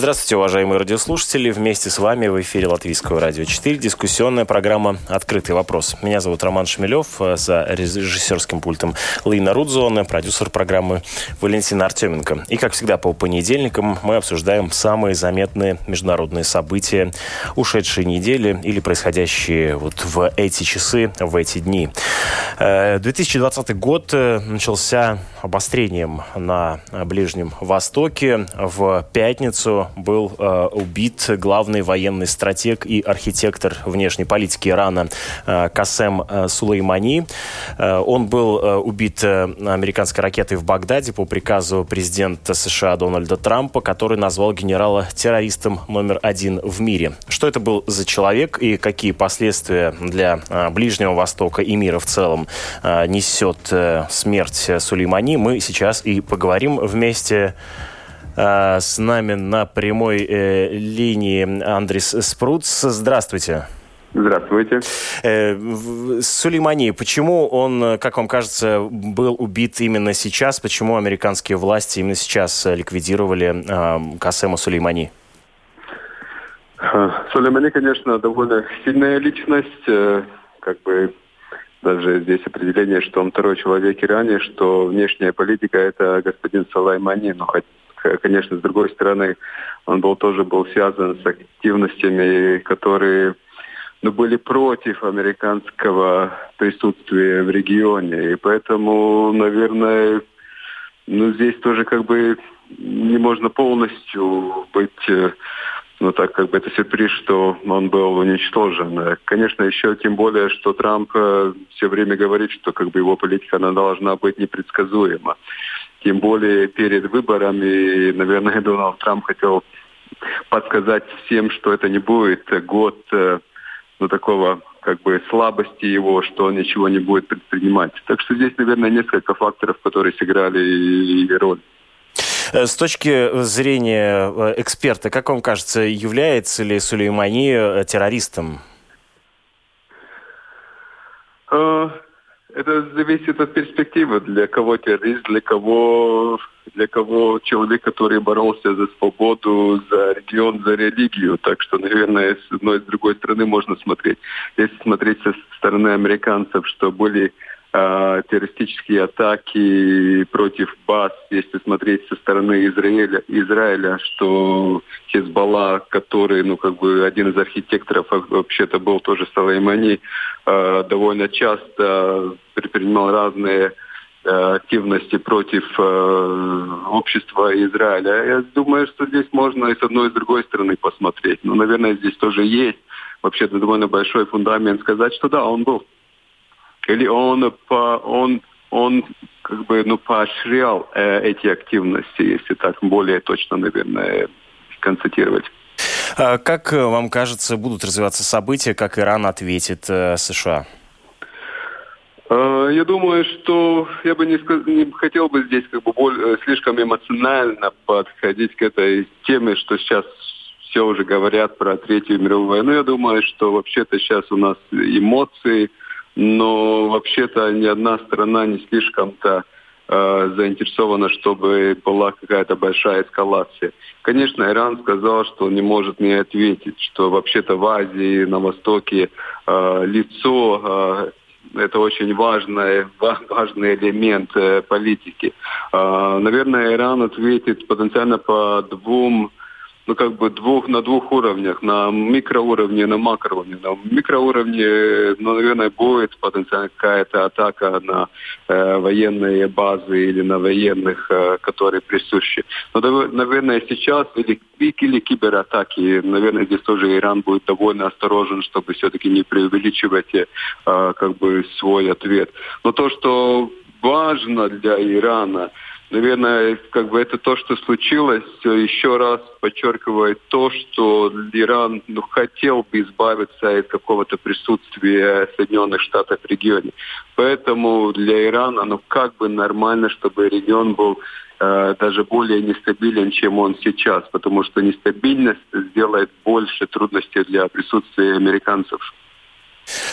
Здравствуйте, уважаемые радиослушатели. Вместе с вами в эфире Латвийского радио 4 дискуссионная программа «Открытый вопрос». Меня зовут Роман Шмелев, э, за режиссерским пультом Лина Рудзона, продюсер программы Валентина Артеменко. И, как всегда, по понедельникам мы обсуждаем самые заметные международные события ушедшей недели или происходящие вот в эти часы, в эти дни. 2020 э, год э, начался обострением на Ближнем Востоке. В пятницу был э, убит главный военный стратег и архитектор внешней политики Ирана э, Касем э, Сулеймани. Э, он был э, убит э, американской ракетой в Багдаде по приказу президента США Дональда Трампа, который назвал генерала террористом номер один в мире. Что это был за человек и какие последствия для э, Ближнего Востока и мира в целом э, несет э, смерть Сулеймани, мы сейчас и поговорим вместе. А, с нами на прямой э, линии Андрис Спруц. Здравствуйте. Здравствуйте. Э, Сулеймани, почему он, как вам кажется, был убит именно сейчас? Почему американские власти именно сейчас ликвидировали э, Касема Сулеймани? Сулеймани, конечно, довольно сильная личность. Э, как бы даже здесь определение, что он второй человек в Иране, что внешняя политика – это господин Сулеймани. Но хоть конечно, с другой стороны, он был тоже был связан с активностями, которые ну, были против американского присутствия в регионе. И поэтому, наверное, ну, здесь тоже как бы не можно полностью быть, э, ну так как бы это сюрприз, что он был уничтожен. Конечно, еще тем более, что Трамп э, все время говорит, что как бы его политика она должна быть непредсказуема тем более перед выборами, наверное, Дональд Трамп хотел подсказать всем, что это не будет год э, ну, такого как бы слабости его, что он ничего не будет предпринимать. Так что здесь, наверное, несколько факторов, которые сыграли роль. Э, с точки зрения э, эксперта, как вам кажется, является ли Сулеймани террористом? Это зависит от перспективы. Для кого террорист, для кого, для кого человек, который боролся за свободу, за регион, за религию. Так что, наверное, с одной и с другой стороны можно смотреть. Если смотреть со стороны американцев, что были э, террористические атаки против баз, если смотреть со стороны Израиля, Израиля, что Хизбалла, который, ну, как бы один из архитекторов вообще-то был тоже Салаймани, э, довольно часто предпринимал разные э, активности против э, общества Израиля. Я думаю, что здесь можно и с одной, и с другой стороны посмотреть. Но, наверное, здесь тоже есть вообще-то довольно большой фундамент сказать, что да, он был или он, по, он, он как бы ну, поощрял э, эти активности, если так более точно, наверное, концентрировать. А как э, вам кажется, будут развиваться события, как Иран ответит э, США? Э, я думаю, что я бы не, сказ... не хотел бы здесь как бы более, слишком эмоционально подходить к этой теме, что сейчас все уже говорят про Третью мировую войну. Я думаю, что вообще-то сейчас у нас эмоции, но вообще-то ни одна страна не слишком-то э, заинтересована, чтобы была какая-то большая эскалация. Конечно, Иран сказал, что он не может мне ответить, что вообще-то в Азии, на Востоке э, лицо э, это очень важный, важный элемент э, политики. Э, наверное, Иран ответит потенциально по двум ну, как бы двух, на двух уровнях, на микроуровне, на макроуровне. На микроуровне, ну, наверное, будет потенциально какая-то атака на э, военные базы или на военных, э, которые присущи. Но, наверное, сейчас или, или кибератаки, наверное, здесь тоже Иран будет довольно осторожен, чтобы все-таки не преувеличивать э, как бы свой ответ. Но то, что важно для Ирана, наверное, как бы это то, что случилось, еще раз подчеркивает то, что Иран ну, хотел бы избавиться от какого-то присутствия Соединенных Штатов в регионе. Поэтому для Ирана, ну, как бы нормально, чтобы регион был э, даже более нестабилен, чем он сейчас, потому что нестабильность сделает больше трудностей для присутствия американцев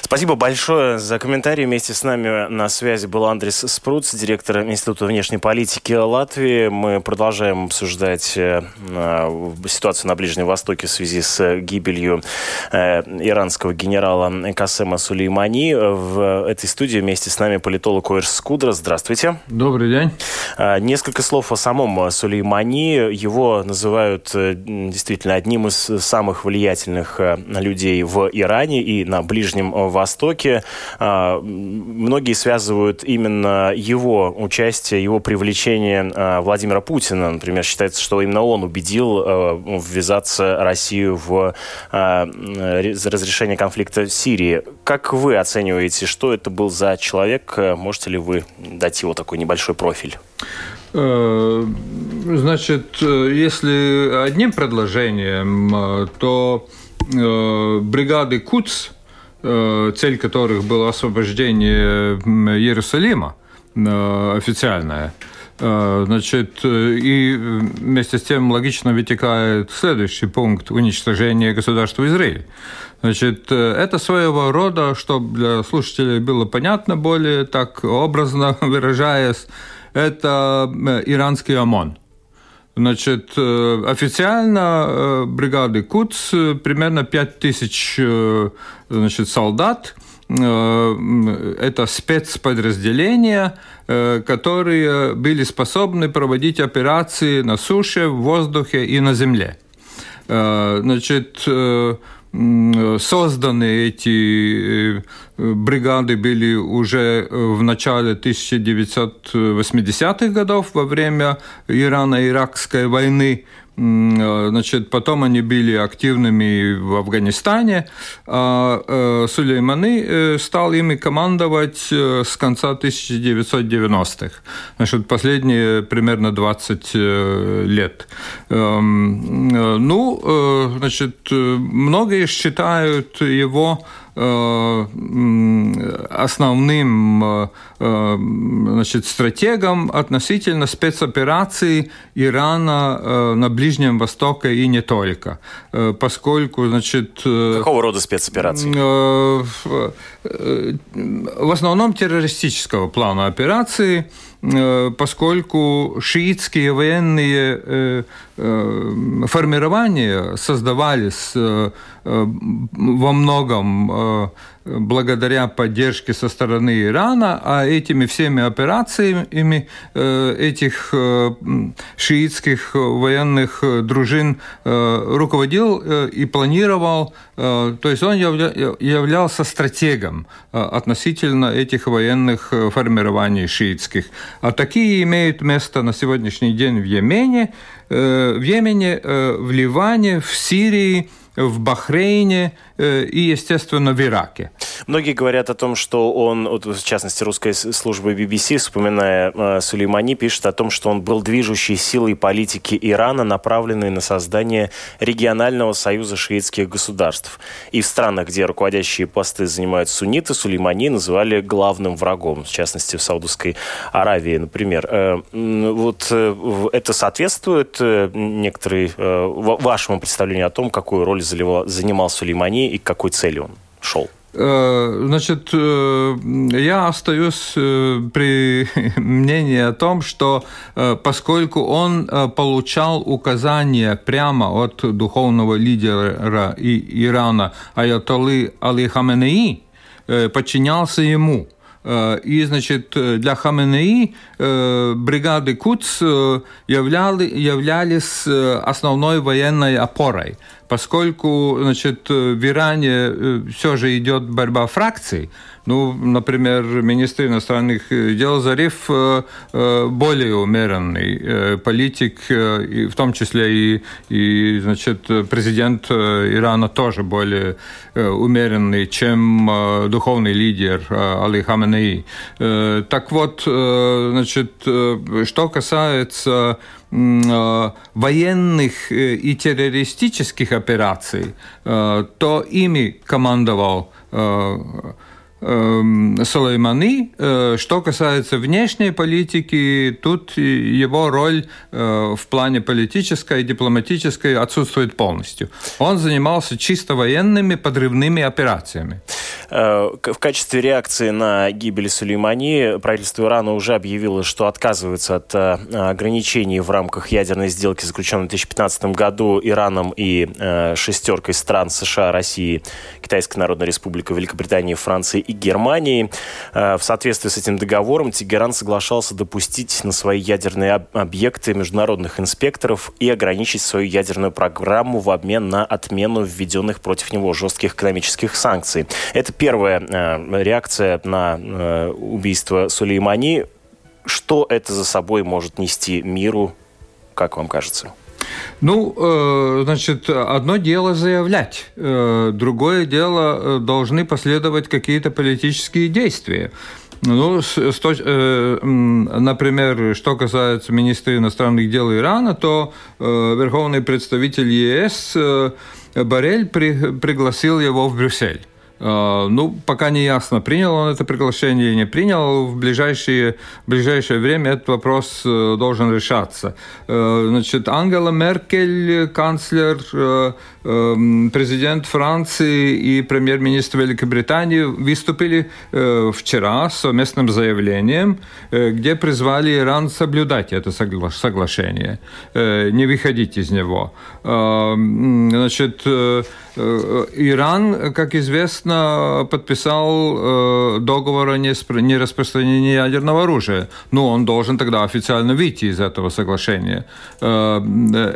Спасибо большое за комментарий. Вместе с нами на связи был Андрес Спруц, директор Института внешней политики Латвии. Мы продолжаем обсуждать э, ситуацию на Ближнем Востоке в связи с гибелью э, иранского генерала Касема Сулеймани. В этой студии вместе с нами политолог Уэрс Скудра. Здравствуйте. Добрый день. Э, несколько слов о самом Сулеймани. Его называют действительно одним из самых влиятельных людей в Иране и на Ближнем Ближнем Востоке. А, многие связывают именно его участие, его привлечение а, Владимира Путина. Например, считается, что именно он убедил а, ввязаться Россию в разрешение конфликта в Сирии. Как вы оцениваете, что это был за человек? Можете ли вы дать его такой небольшой профиль? Э, значит, э, если одним предложением, э, то бригады КУЦ Э, цель которых была освобождение Иерусалима э, официальное. Э, значит, и вместе с тем логично вытекает следующий пункт – уничтожение государства Израиль. Значит, это своего рода, чтобы для слушателей было понятно более так образно выражаясь, это иранский ОМОН – Значит, э, официально э, бригады КУЦ э, примерно 5000 значит, солдат. Это спецподразделения, которые были способны проводить операции на суше, в воздухе и на земле. Значит, созданы эти э, бригады были уже в начале 1980-х годов во время Ирано-Иракской войны. Э, значит, потом они были активными в Афганистане, а э, Сулейманы э, стал ими командовать с конца 1990-х. Значит, последние примерно 20 лет. Эм, ну, значит, многие считают его основным значит, стратегом относительно спецопераций Ирана на Ближнем Востоке и не только. Поскольку, значит... Какого рода спецоперации? В основном террористического плана операции – Э, поскольку шиитские военные э, э, формирования создавались во многом благодаря поддержке со стороны Ирана, а этими всеми операциями этих шиитских военных дружин руководил и планировал, то есть он являлся стратегом относительно этих военных формирований шиитских. А такие имеют место на сегодняшний день в Йемене, э, в Йемене, э, в Ливане, в Сирии, в Бахрейне э, и, естественно, в Ираке. Многие говорят о том, что он, вот, в частности, русская служба BBC, вспоминая э, Сулеймани, пишет о том, что он был движущей силой политики Ирана, направленной на создание регионального союза шиитских государств. И в странах, где руководящие посты занимают сунниты, Сулеймани называли главным врагом, в частности, в Саудовской Аравии, например. Э, вот э, это соответствует э, некоторой э, вашему представлению о том, какую роль занимал Сулеймани и к какой цели он шел? Э, значит, э, я остаюсь э, при мнении о том, что поскольку он получал указания прямо от духовного лидера Ирана Аятолы Али Хаменеи, подчинялся ему. И, значит, для Хаменеи бригады Куц являли, являлись основной военной опорой поскольку значит, в Иране все же идет борьба фракций, ну, например, министр иностранных дел Зариф более умеренный политик, в том числе и, и значит, президент Ирана тоже более умеренный, чем духовный лидер Али Хаменеи. Так вот, значит, что касается военных и террористических операций, то ими командовал Сулеймани. Э, что касается внешней политики, тут его роль э, в плане политической и дипломатической отсутствует полностью. Он занимался чисто военными подрывными операциями. Э, в качестве реакции на гибель Сулеймани правительство Ирана уже объявило, что отказывается от ограничений в рамках ядерной сделки, заключенной в 2015 году Ираном и шестеркой стран США, России, Китайской Народной Республикой, Великобритании, Франции и Германии. Э, в соответствии с этим договором Тегеран соглашался допустить на свои ядерные объекты международных инспекторов и ограничить свою ядерную программу в обмен на отмену введенных против него жестких экономических санкций. Это первая э, реакция на э, убийство Сулеймани. Что это за собой может нести миру, как вам кажется? Ну, э, значит, одно дело заявлять, э, другое дело э, должны последовать какие-то политические действия. Ну, например, что касается министра иностранных дел Ирана, то верховный представитель ЕС Барель пригласил его в Брюссель. А, ну, пока не ясно, принял он это приглашение или не принял. В ближайшее, в ближайшее время этот вопрос э, должен решаться. Э, значит, Ангела Меркель, канцлер, э, президент Франции и премьер-министр Великобритании выступили вчера с совместным заявлением, где призвали Иран соблюдать это соглашение, не выходить из него. Значит, Иран, как известно, подписал э, договор о нераспространении ядерного оружия. Ну, он должен тогда официально выйти из этого соглашения. Э,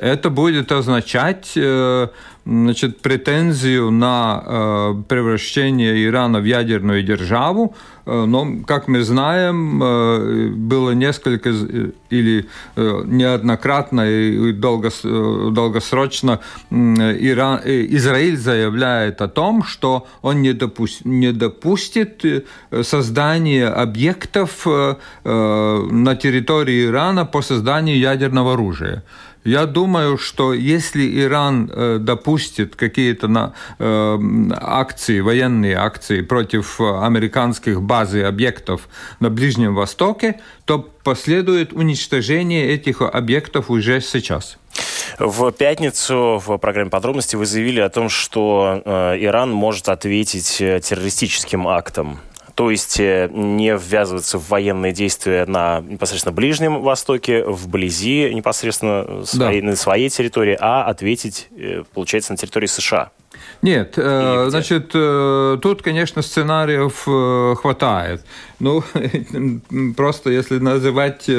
это будет означать э, значит, претензию на э, превращение Ирана в ядерную державу, э, но, как мы знаем, э, было несколько э, или э, неоднократно и долгос, э, долгосрочно Иран, э, Израиль заявляет о том, что он не, допу- не допустит э, создания объектов э, э, на территории Ирана по созданию ядерного оружия. Я думаю, что если Иран э, допустит какие-то э, акции, военные акции против американских баз и объектов на Ближнем Востоке, то последует уничтожение этих объектов уже сейчас. В пятницу в программе подробности вы заявили о том, что э, Иран может ответить э, террористическим актом то есть э, не ввязываться в военные действия на непосредственно Ближнем Востоке, вблизи непосредственно своей, да. на своей территории, а ответить, э, получается, на территории США. Нет, э, значит, тут, конечно, сценариев хватает. Ну, просто если называть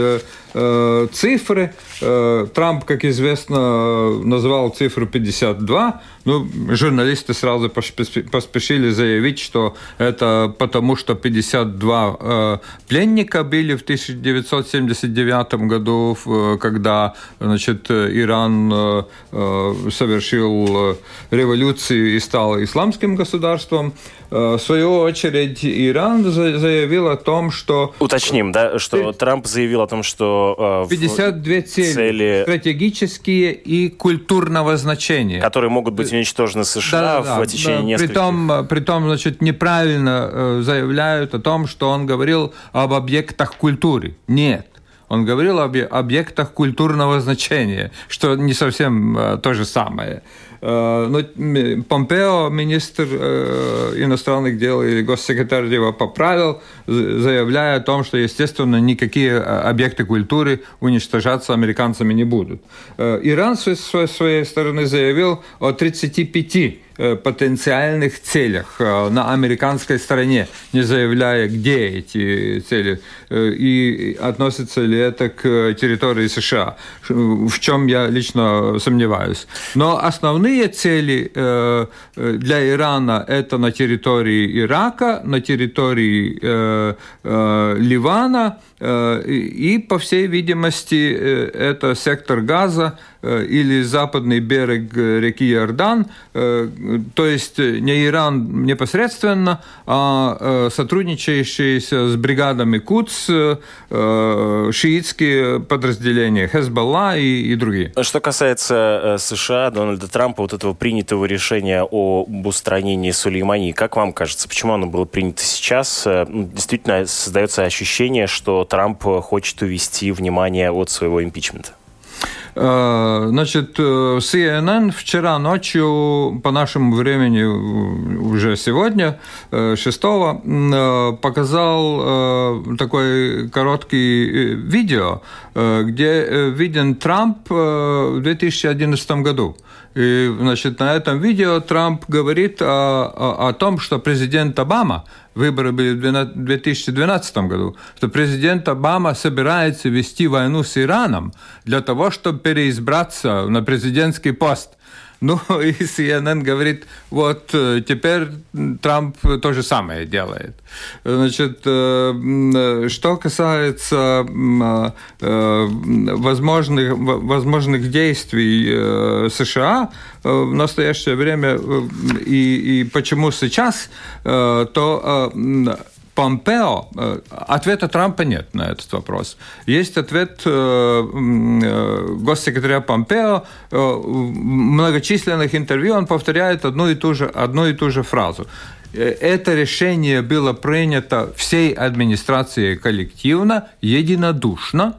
цифры, Трамп, как известно, назвал цифру 52, ну, журналисты сразу поспешили заявить, что это потому, что 52 э, пленника были в 1979 году, э, когда значит, Иран э, э, совершил э, революцию и стал исламским государством. Э, в свою очередь, Иран заявил о том, что... Уточним, да, что Трамп заявил о том, что... 52 цели, цели стратегические и культурного значения. Которые могут быть уничтожены США да, в да, течение да, нескольких... Притом, притом, значит, неправильно э, заявляют о том, что он говорил об объектах культуры. Нет. Он говорил об объектах культурного значения, что не совсем э, то же самое. Э, ну, Помпео, министр э, иностранных дел или госсекретарь его поправил, заявляя о том, что, естественно, никакие объекты культуры уничтожаться американцами не будут. Иран с своей стороны заявил о 35 потенциальных целях на американской стороне, не заявляя, где эти цели, и относится ли это к территории США, в чем я лично сомневаюсь. Но основные цели для Ирана это на территории Ирака, на территории Ливана, и, по всей видимости, это сектор газа, Э, или западный берег э, реки Иордан, э, то есть не Иран непосредственно, а сотрудничающие с бригадами КУЦ, шиитские подразделения, Хезбалла и, и другие. Что касается США, Дональда Трампа, вот этого принятого решения об устранении Сулеймани, как вам кажется, почему оно было принято сейчас? Ну, действительно, создается ощущение, что Трамп хочет увести внимание от своего импичмента. Э, значит, э, CNN вчера ночью, по нашему времени уже сегодня, 6 э, показал такой короткий видео, где виден Трамп в 2011 году. И, значит, на этом видео Трамп говорит о, о, о том, что президент Обама, выборы были в 2012 году, что президент Обама собирается вести войну с Ираном для того, чтобы переизбраться на президентский пост. Ну, и CNN говорит, вот э, теперь Трамп то же самое делает. Значит, э, что касается э, возможных, возможных действий США в настоящее время и, и почему сейчас, то Помпео, э, ответа Трампа нет на этот вопрос. Есть ответ э, э, госсекретаря Помпео. В многочисленных интервью он повторяет одну и ту же, одну и ту же фразу. Это решение было принято всей администрацией коллективно, единодушно,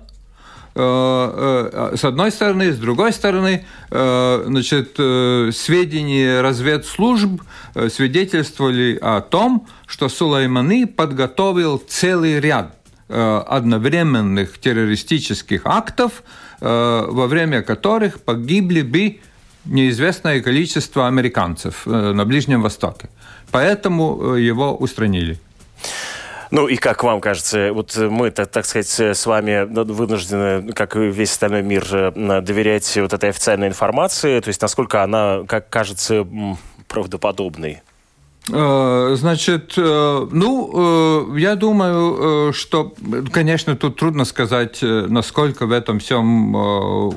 с одной стороны, с другой стороны, значит, сведения разведслужб свидетельствовали о том, что Сулейманы подготовил целый ряд э, одновременных террористических актов, э, во время которых погибли бы неизвестное количество американцев э, на Ближнем Востоке. Поэтому его устранили. Ну и как вам кажется, вот мы, так, так сказать, с вами вынуждены, как и весь остальной мир, доверять вот этой официальной информации, то есть насколько она, как кажется, правдоподобной? Э, значит, э, ну, э, я думаю, что, конечно, тут трудно сказать, насколько в этом всем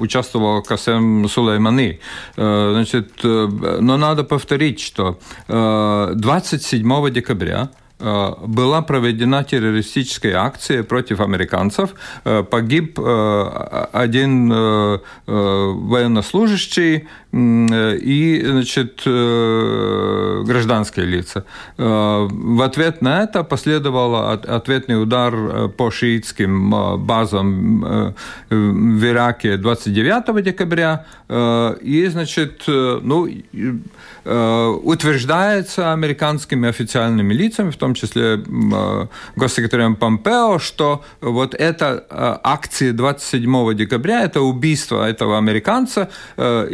участвовал Касем Сулеймани. Значит, но надо повторить, что 27 декабря Э, была проведена террористическая акция против американцев. Э, погиб э, один военнослужащий и значит, гражданские лица. В ответ на это последовал ответный удар по шиитским базам в Ираке 29 декабря. И, значит, ну, утверждается американскими официальными лицами, в том числе э, госсекретарем Помпео, что вот эта э, акция 27 декабря, это убийство этого американца, э,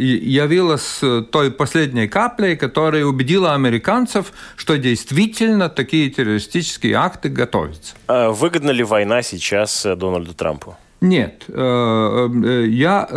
явилась той последней каплей, которая убедила американцев, что действительно такие террористические акты готовятся. А выгодна ли война сейчас Дональду Трампу? Нет, я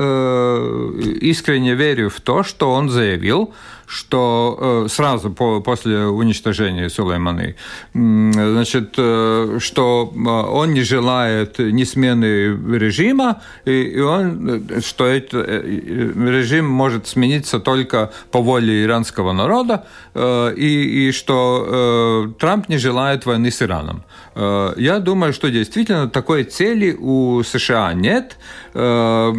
искренне верю в то, что он заявил, что э, сразу по, после уничтожения Сулейманы, значит, э, что э, он не желает ни смены режима, и, он, что это, режим может смениться только по воле иранского народа, и, и что Трамп не желает войны с Ираном. Я думаю, что действительно такой цели у США нет, но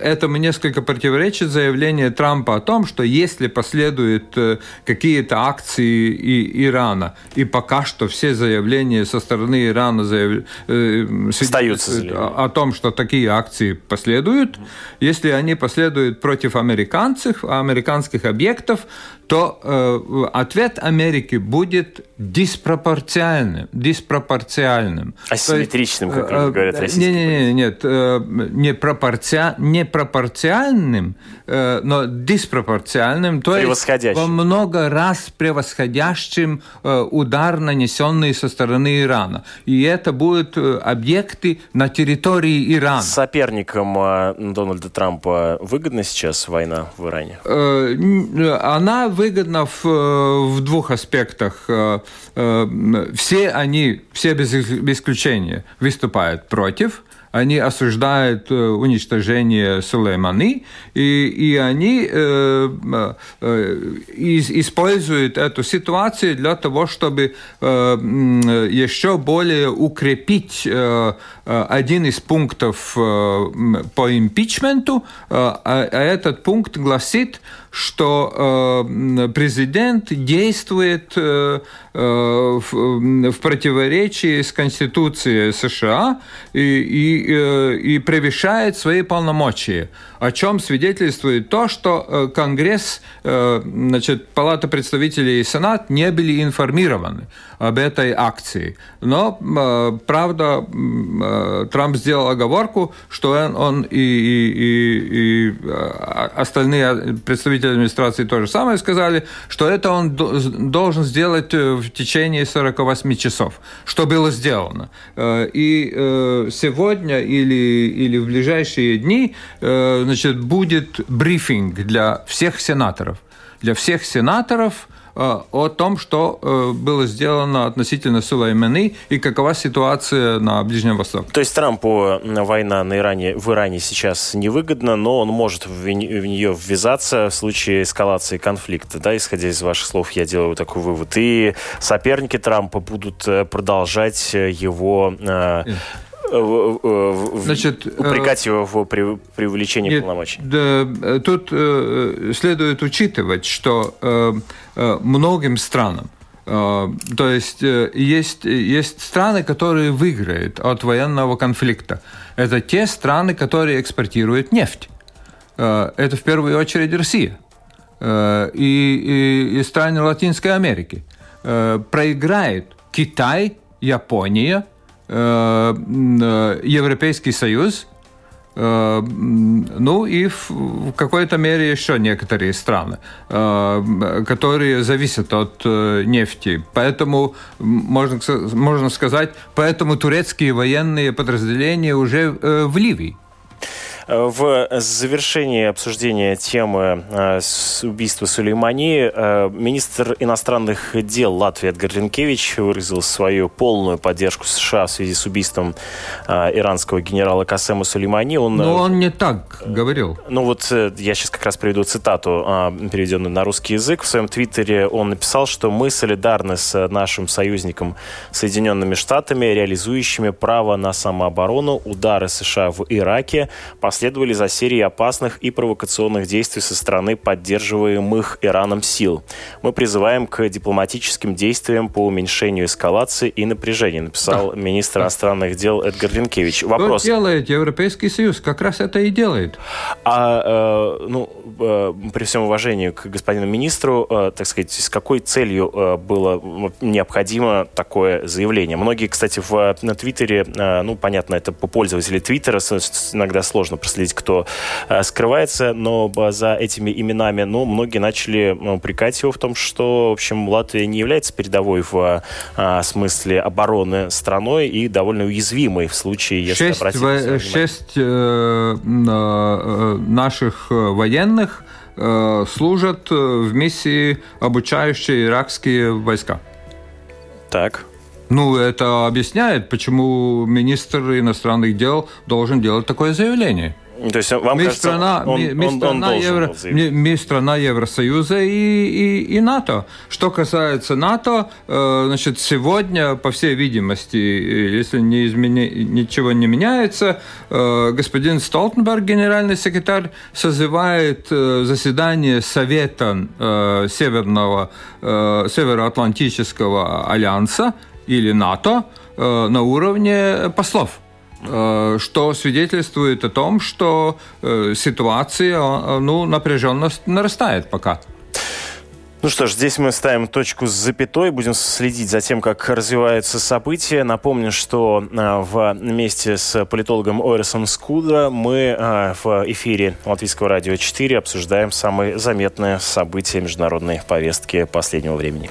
этому несколько противоречит заявление заявление Трампа о том, что если последуют э, какие-то акции и Ирана, и пока что все заявления со стороны Ирана заяв... Э, Остаются о, о том, что такие акции последуют, если они последуют против американцев, американских объектов, то э, ответ Америки будет диспропорциональным. диспропорциональным. Асимметричным, как э, говорят российские. Нет, нет, нет, э, не, пропорци... не пропорциональным, э, но диспропорциональным, то есть во много раз превосходящим удар, нанесенный со стороны Ирана. И это будут объекты на территории Ирана. Соперником Дональда Трампа выгодна сейчас война в Иране? Она выгодна в, в двух аспектах. Все они, все без исключения, выступают против они осуждают э, уничтожение Сулейманы, и, и они э, э, используют эту ситуацию для того, чтобы э, еще более укрепить э, э, один из пунктов э, по импичменту, э, а, а этот пункт гласит, что э, президент действует э, э, в, противоречии с Конституцией США и, и, и превышает свои полномочия о чем свидетельствует то, что э, Конгресс, э, значит, Палата представителей и Сенат не были информированы об этой акции. Но, э, правда, Трамп сделал оговорку, что он, и, и, и, и остальные представители администрации то же самое сказали, что это он должен сделать в течение 48 часов, что было сделано. И сегодня или, или в ближайшие дни значит, будет брифинг для всех сенаторов. Для всех сенаторов э, о том, что э, было сделано относительно Сулейманы и какова ситуация на Ближнем Востоке. То есть Трампу война на Иране, в Иране сейчас невыгодна, но он может в, нее ввязаться в случае эскалации конфликта. Да, исходя из ваших слов, я делаю такой вывод. И соперники Трампа будут э, продолжать его Значит, упрекать его в преувеличении нет, полномочий? Да, тут э, следует учитывать, что э, э, многим странам, э, то есть э, есть, есть страны, которые выиграют от военного конфликта. Это те страны, которые экспортируют нефть. Э, это в первую очередь Россия э, и, и, и страны Латинской Америки. Э, проиграет Китай, Япония, Э, э, Европейский Союз, э, ну и в какой-то мере еще некоторые страны, которые зависят от нефти. Поэтому, можно, можно сказать, поэтому турецкие военные подразделения уже в Ливии. В завершении обсуждения темы э, убийства Сулеймани э, министр иностранных дел Латвии Эдгар Ренкевич выразил свою полную поддержку США в связи с убийством э, иранского генерала Касема Сулеймани. Он, Но он не так говорил. Ну вот я сейчас как раз приведу цитату, переведенную на русский язык. В своем твиттере он написал, что мы солидарны с нашим союзником Соединенными Штатами, реализующими право на самооборону, удары США в Ираке, последовали за серией опасных и провокационных действий со стороны поддерживаемых Ираном сил. Мы призываем к дипломатическим действиям по уменьшению эскалации и напряжения, написал министр иностранных дел Эдгар Линкевич. Вопрос. Что делает Европейский Союз? Как раз это и делает. А, э, ну, э, при всем уважении к господину министру, э, так сказать, с какой целью э, было необходимо такое заявление? Многие, кстати, в, на Твиттере, э, ну, понятно, это по пользователей Твиттера иногда сложно проследить, кто э, скрывается, но за этими именами, ну, многие начали упрекать его в том, что, в общем, Латвия не является передовой в а, смысле обороны страной и довольно уязвимой в случае, если шесть, обратить Шесть э, э, наших военных э, служат в миссии, обучающие иракские войска. Так. Ну, это объясняет, почему министр иностранных дел должен делать такое заявление. То есть вам мы кажется, страна, он, мы, он, страна, он Евро, мы, мы страна Евросоюза и, и, и НАТО. Что касается НАТО, э, значит, сегодня, по всей видимости, если не измени, ничего не меняется, э, господин Столтенберг, генеральный секретарь, созывает э, заседание Совета э, Северного, э, Североатлантического альянса или НАТО э, на уровне послов. Э, что свидетельствует о том, что э, ситуация, ну, напряженность нарастает пока. Ну что ж, здесь мы ставим точку с запятой, будем следить за тем, как развиваются события. Напомню, что а, вместе с политологом Орисом Скудра мы в эфире Латвийского радио 4 обсуждаем самые заметные события международной повестки последнего времени.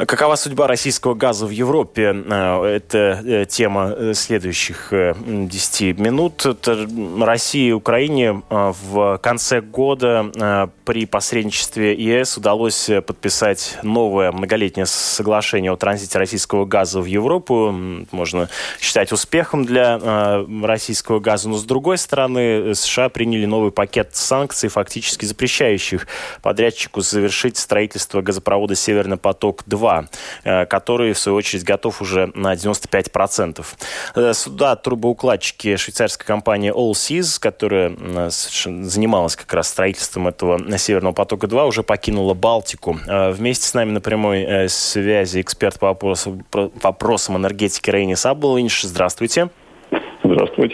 А какова судьба российского газа в Европе? А, это э, тема э, следующих 10 э, минут. Это России и Украине в конце года при посредничестве ЕС удалось подписать новое многолетнее соглашение о транзите российского газа в Европу. Можно считать успехом для российского газа. Но с другой стороны, США приняли новый пакет санкций, фактически запрещающих подрядчику завершить строительство газопровода «Северный поток-2» 2, э, который, в свою очередь, готов уже на 95%. Э, сюда трубоукладчики швейцарской компании All Seas, которая занималась как раз строительством этого Северного потока-2, уже покинула Балтику. Э, вместе с нами на прямой связи эксперт по вопросам, по вопросам энергетики Рейни Сабулович. Здравствуйте. Здравствуйте,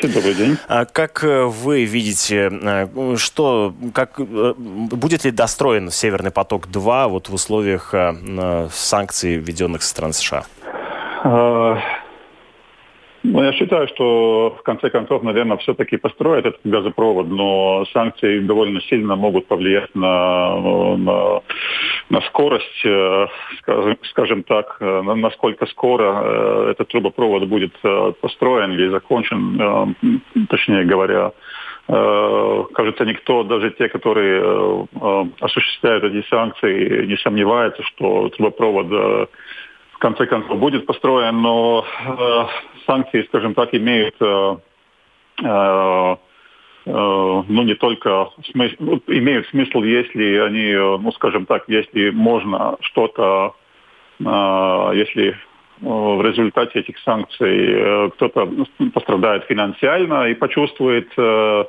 добрый день. А как э, вы видите, э, что, как, э, будет ли достроен Северный поток-2 вот в условиях санкций, введенных со стороны США? Ну, я считаю, что в конце концов, наверное, все-таки построят этот газопровод, но санкции довольно сильно могут повлиять на, на, на скорость, э, скажем, скажем так, э, насколько скоро э, этот трубопровод будет построен или закончен, точнее говоря. Кажется, никто, даже те, которые осуществляют эти санкции, не сомневается, что трубопровод в конце концов будет построен, но э, санкции, скажем так, имеют э, э, э ну, не только смысл, ну, имеют смысл, если они, э, ну, скажем так, если можно что-то, э, если в результате этих санкций э, кто-то пострадает финансиально и почувствует э,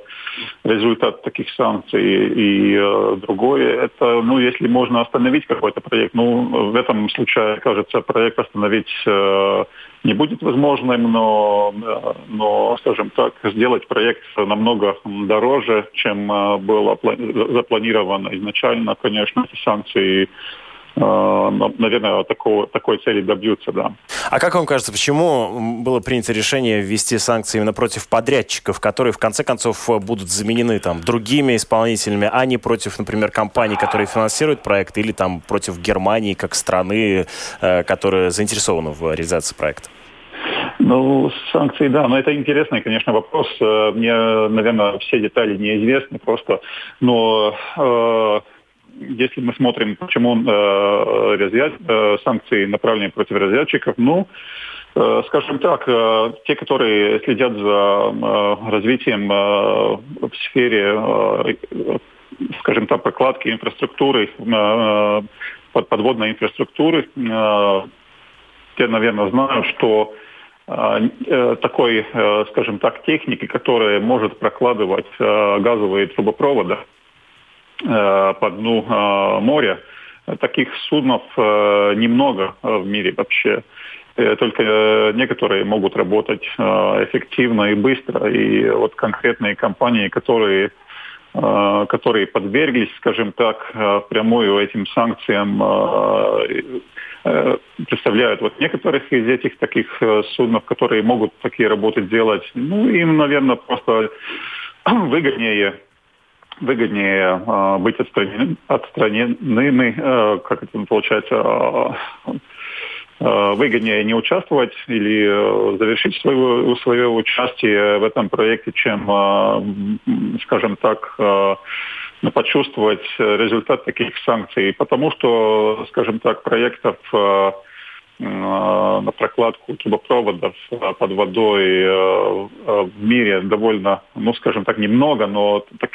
результат таких санкций. И э, другое, это, ну, если можно остановить какой-то проект, ну, в этом случае, кажется, проект остановить не будет возможным, но, но, скажем так, сделать проект намного дороже, чем было запланировано изначально, конечно, эти санкции Э, наверное, такого, такой цели добьются, да. А как вам кажется, почему было принято решение ввести санкции именно против подрядчиков, которые в конце концов будут заменены там другими исполнителями, а не против, например, компаний, которые финансируют проект, или там против Германии как страны, э, которая заинтересована в реализации проекта? Ну, санкции, да, но это интересный, конечно, вопрос. Э, мне, наверное, все детали неизвестны просто, но э, если мы смотрим, почему э, разъяз, э, санкции направлены против разъездчиков, ну, э, скажем так, э, те, которые следят за э, развитием э, в сфере, э, скажем так, прокладки инфраструктуры, э, под, подводной инфраструктуры, э, те, наверное, знают, что э, э, такой, скажем так, техники, которая может прокладывать газовые трубопроводы, Э, по дну э, моря. Таких суднов э, немного в мире вообще. Только некоторые могут работать эффективно и быстро. И вот конкретные компании, которые которые подверглись, скажем так, прямую этим санкциям, представляют вот некоторых из этих таких суднов, которые могут такие работы делать. Ну, им, наверное, просто выгоднее выгоднее э, быть отстранены, отстраненными, э, как это получается, э, э, выгоднее не участвовать или э, завершить свое, свое участие в этом проекте, чем, э, скажем так, э, почувствовать результат таких санкций. Потому что, скажем так, проектов э, Э, на прокладку трубопроводов э, под водой э, в мире довольно, ну, скажем так, немного, но так,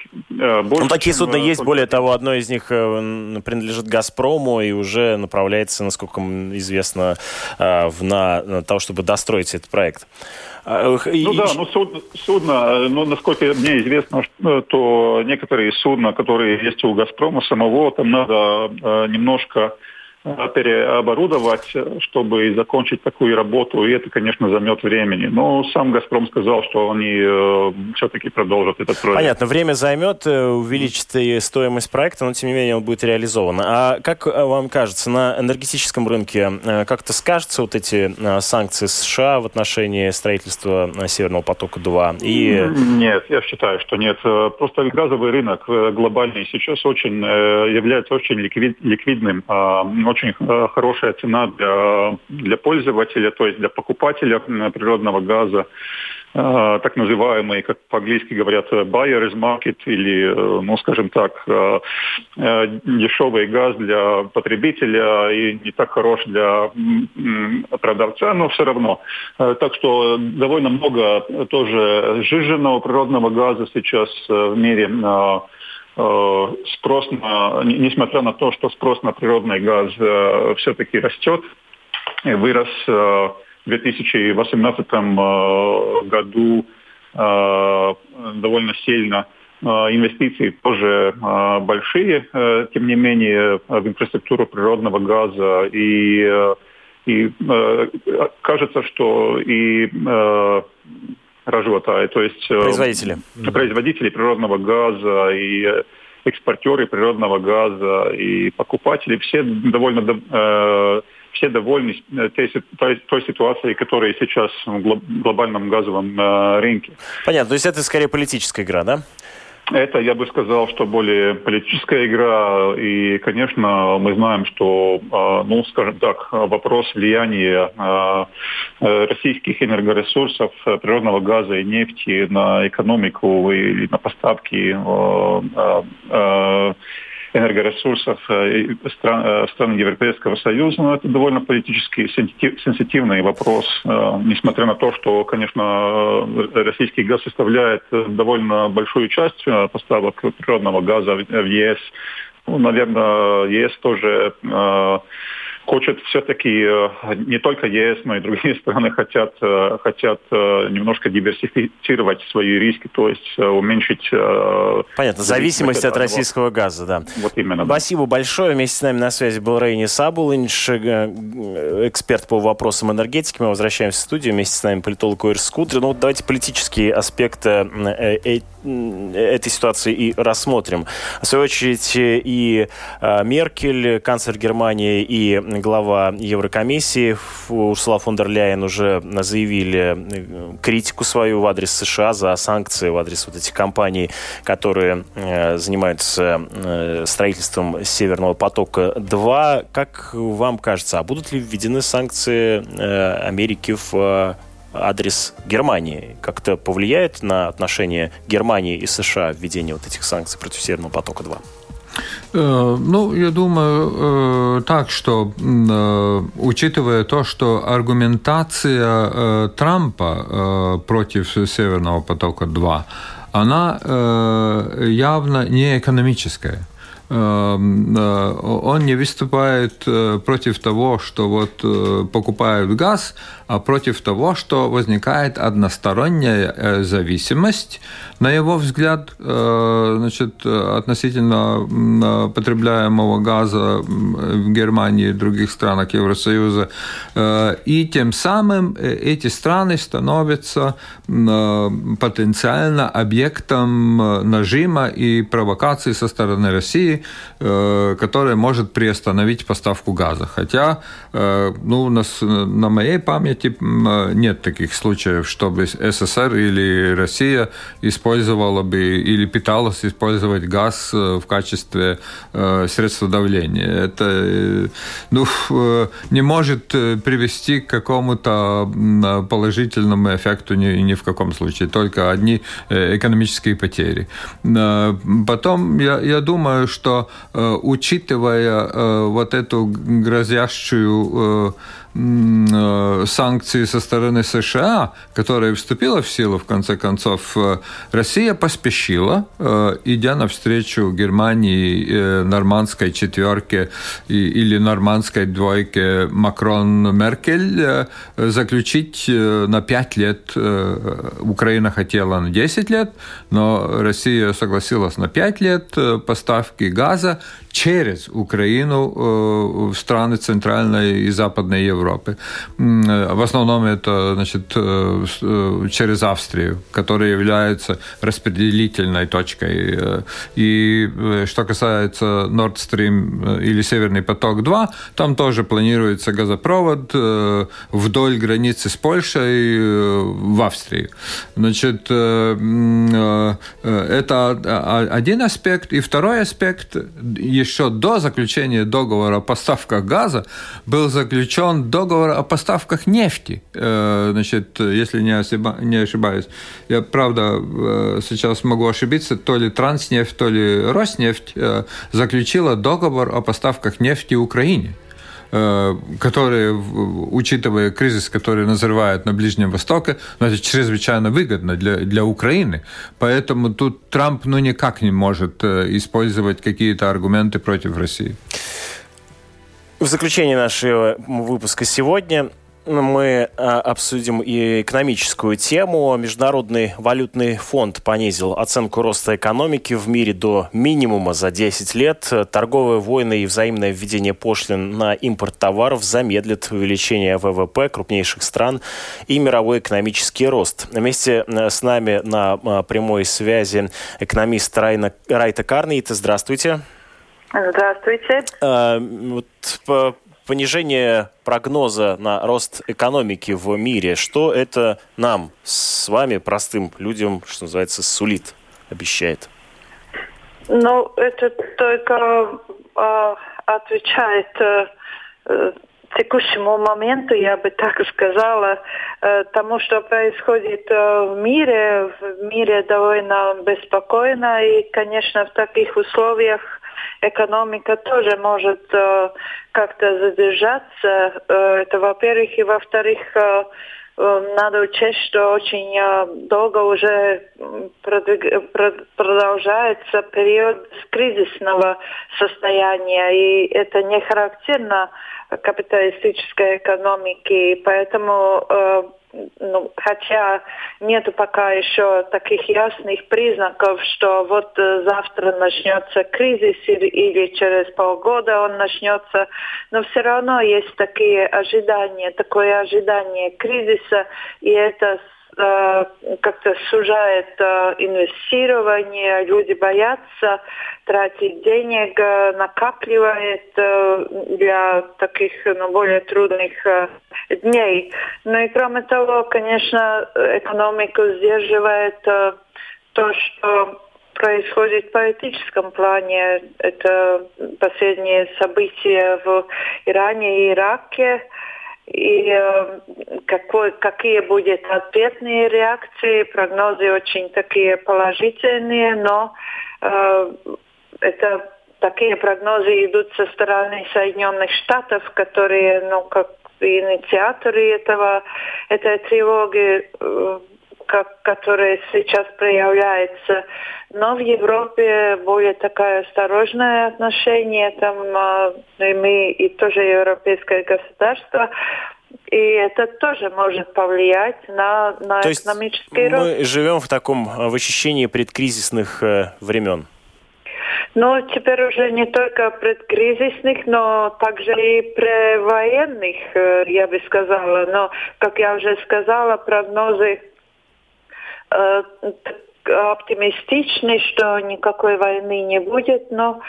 больше. Ну, такие судна есть, более того, одно из них принадлежит «Газпрому» и уже направляется, насколько известно, в, на, на то, чтобы достроить этот проект. Ну и... да, ну судно, судно, ну насколько мне известно, то некоторые судна, которые есть у «Газпрома» самого, там надо немножко Э, переоборудовать, чтобы закончить такую работу, и это, конечно, займет времени. Но сам «Газпром» сказал, что они э, все-таки продолжат этот проект. Понятно, время займет, э, увеличит и стоимость проекта, но, тем не менее, он будет реализован. А как э, вам кажется, на энергетическом рынке как-то скажутся вот эти санкции США в отношении строительства «Северного потока-2»? И... Нет, я считаю, что нет. Просто газовый рынок глобальный сейчас очень является очень ликвидным, а, очень э, хорошая цена для, для пользователя, то есть для покупателя природного газа э, так называемый, как по-английски говорят, buyer's market или, э, ну, скажем так, дешевый газ для потребителя и не так хорош для продавца, но все равно. Так что довольно много тоже сжиженного природного газа сейчас в мире Э, спрос на, несмотря на то, что спрос на природный газ э, все-таки растет, вырос э, в 2018 году довольно сильно. Инвестиции тоже большие, тем не менее, в инфраструктуру природного газа. И, и кажется, что и рожота, то есть э, производители, производители природного газа и э, экспортеры природного газа и покупатели все довольно э, все довольны той, той, той ситуацией, которая сейчас в глобальном газовом рынке. Понятно, то есть это скорее политическая игра, да? Это, я бы сказал, что более политическая игра. И, конечно, мы знаем, что, а, ну, скажем так, вопрос влияния а, российских энергоресурсов, природного газа и нефти на экономику и на поставки а, энергоресурсов э, стран, э, стран Европейского Союза, но это довольно политически сенситивный вопрос, э, несмотря на то, что, конечно, российский газ составляет довольно большую часть поставок природного газа в ЕС. Ну, наверное, ЕС тоже хочет все-таки э, не только ЕС, но и другие страны хотят, э, хотят э, немножко диверсифицировать свои риски, то есть уменьшить... Понятно, зависимость от, от российского газа, да. Вот именно. Спасибо да. большое. Вместе с нами на связи был Рейни Сабулинш, эксперт по вопросам энергетики. Мы возвращаемся в студию. Вместе с нами политолог Уэрс Скутер. Ну, давайте политические аспекты этой ситуации и рассмотрим. В свою очередь и Меркель, канцлер Германии, и глава Еврокомиссии Урсула фон дер Ляйен уже заявили э, критику свою в адрес США за санкции в адрес вот этих компаний, которые э, занимаются э, строительством Северного потока-2. Как вам кажется, а будут ли введены санкции Америки в адрес Германии как-то повлияет на отношения Германии и США введение вот этих санкций против Северного потока-2? Э, ну, я думаю э, так, что э, учитывая то, что аргументация Трампа против Северного потока-2, она явно не экономическая. Эм, он не выступает против того, что вот покупают газ, а против того, что возникает односторонняя зависимость. На его взгляд, э, значит, относительно э, потребляемого газа в Германии и других странах Евросоюза, э, и тем самым эти страны становятся потенциально объектом нажима и провокации со стороны России, которая может приостановить поставку газа. Хотя ну, у нас на моей памяти нет таких случаев, чтобы СССР или Россия использовала бы или пыталась использовать газ э, в качестве э, средства давления. Это э, ну, не может привести к какому-то положительному эффекту ни, ни в каком случае, только одни экономические потери. Потом я, я думаю, что учитывая вот эту грозящую э, санкции со стороны США, которая вступила в силу, в конце концов, э, Россия поспешила, э, идя навстречу Германии, нормандской четверке или нормандской двойке Макрон-Меркель, заключить на 5 лет, Украина хотела на 10 лет, но Россия согласилась на 5 лет поставки газа через Украину э, в страны Центральной и Западной Европы. В основном это значит, э, э, через Австрию, которая является распределительной точкой. И что касается Nord Stream или Северный поток-2, там тоже планируется газопровод вдоль границы с Польшей в Австрию. Значит, это один аспект. И второй аспект, еще до заключения договора о поставках газа был заключен договор о поставках нефти. Э, значит, если не, ошиба, не ошибаюсь. Я, правда, э, сейчас могу ошибиться, то ли Транснефть, то ли Роснефть э, заключила договор о поставках нефти Украине которые, учитывая кризис, который назревает на Ближнем Востоке, ну, это чрезвычайно выгодно для, для Украины. Поэтому тут Трамп ну, никак не может использовать какие-то аргументы против России. В заключение нашего выпуска сегодня мы а, обсудим и экономическую тему. Международный валютный фонд понизил оценку роста экономики в мире до минимума за 10 лет. Торговые войны и взаимное введение пошлин на импорт товаров замедлит увеличение ВВП крупнейших стран и мировой экономический рост. Вместе э, с нами на а, прямой связи экономист Райна, Райта Карнита. Здравствуйте. Здравствуйте. А, вот понижение прогноза на рост экономики в мире, что это нам с вами, простым людям, что называется, сулит, обещает? Ну, это только э, отвечает э, текущему моменту, я бы так сказала, э, тому, что происходит э, в мире. В мире довольно беспокойно, и, конечно, в таких условиях экономика тоже может э, как-то задержаться. Э, это во-первых. И во-вторых, э, э, надо учесть, что очень э, долго уже продолжается период кризисного состояния, и это не характерно капиталистической экономике. Поэтому э, ну, хотя нету пока еще таких ясных признаков, что вот э, завтра начнется кризис или, или через полгода он начнется, но все равно есть такие ожидания, такое ожидание кризиса, и это как-то сужает э, инвестирование, люди боятся тратить денег, э, накапливает для таких ну, более трудных дней. Ну и кроме того, конечно, экономику сдерживает то, что происходит в политическом плане. Это последние события в Иране и Ираке и э, какой, какие будут ответные реакции. Прогнозы очень такие положительные, но э, это такие прогнозы идут со стороны Соединенных Штатов, которые, ну, как инициаторы этого, этой тревоги, э, как, которая сейчас проявляется. Но в Европе более такое осторожное отношение, там э, и мы и тоже европейское государство, и это тоже может повлиять на, на То экономический рост. Мы живем в таком э, в ощущении предкризисных э, времен. Ну, теперь уже не только предкризисных, но также и превоенных, э, я бы сказала. Но, как я уже сказала, прогнозы Э, оптимистичны, что никакой войны не будет, но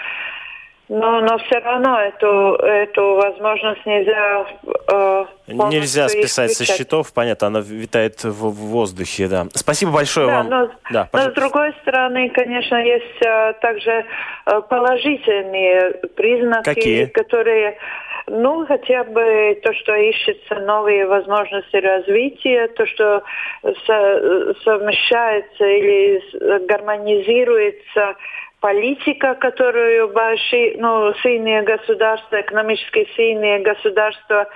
но, но все равно эту, эту возможность нельзя... Э, нельзя списать исключать. со счетов, понятно, она витает в, воздухе, да. Спасибо большое да, вам. Но, да, но с другой стороны, конечно, есть э, также э, положительные признаки, Какие? которые... Ну, хотя бы то, что ищется новые возможности развития, то, что со, совмещается или гармонизируется политика, которую большие, ну, сильные государства, экономически сильные государства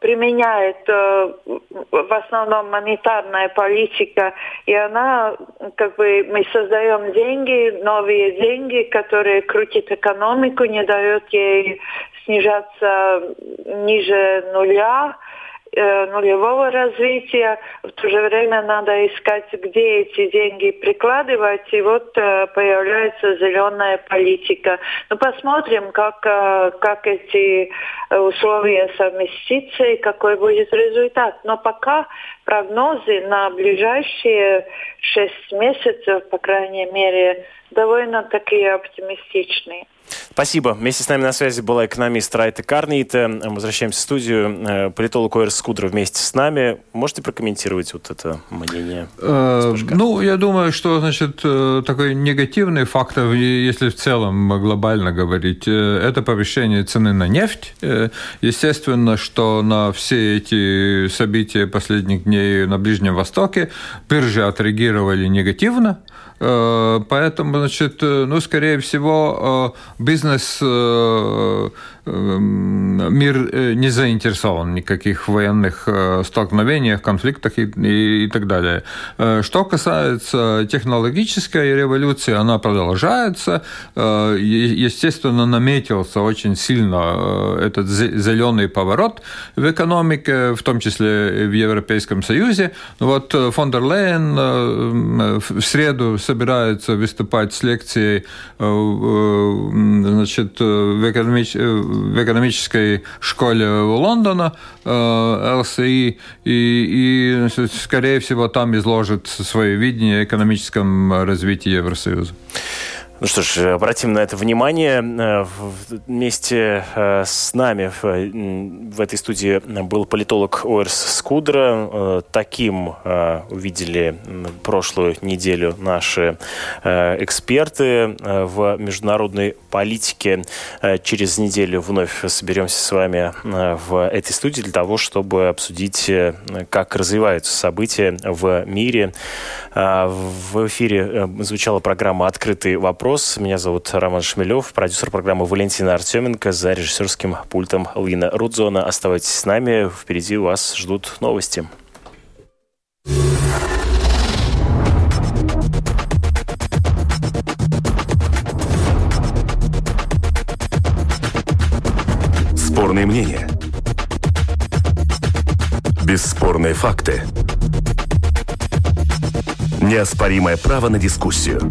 применяет в основном монетарная политика, и она, как бы, мы создаем деньги, новые деньги, которые крутят экономику, не дают ей снижаться ниже нуля, Э, нулевого развития. В то же время надо искать, где эти деньги прикладывать. И вот э, появляется зеленая политика. Ну, посмотрим, как, э, как эти условия совместятся и какой будет результат. Но пока прогнозы на ближайшие шесть месяцев, по крайней мере, довольно такие оптимистичные. Спасибо. Вместе с нами на связи была экономист Райта Карнита. Мы возвращаемся в студию. Э, политолог Оэрс Скудра вместе с нами. Можете прокомментировать вот это мнение? Э, ну, я думаю, что, значит, э, такой негативный фактор, если в целом глобально говорить, это повышение цены на нефть. Естественно, что на все эти события последних дней на Ближнем Востоке биржи отреагировали негативно. Поэтому, значит, ну, скорее всего, бизнес Эм, мир э, не заинтересован в никаких военных э, столкновениях, конфликтах и, и, и так далее. Э, что касается технологической революции, она продолжается. Естественно, наметился очень сильно этот зеленый поворот в экономике, в том числе в Европейском Союзе. Вот фон дер Лейен в среду собирается выступать с лекцией значит, в экономической в экономической школе Лондона, ЛСИ, и, и, скорее всего, там изложит свое видение экономическом развитии Евросоюза. Ну что ж, обратим на это внимание. Э, вместе э, с нами в этой студии был политолог Оэрс Скудра. Э, таким увидели прошлую неделю наши эксперты в международной политике. Через неделю вновь соберемся с вами в этой студии для того, чтобы обсудить, как развиваются события в мире. В эфире звучала программа «Открытый вопрос» вопрос. Меня зовут Роман Шмелев, продюсер программы Валентина Артеменко, за режиссерским пультом Лина Рудзона. Оставайтесь с нами, впереди вас ждут новости. Спорные мнения. Бесспорные факты. Неоспоримое право на дискуссию.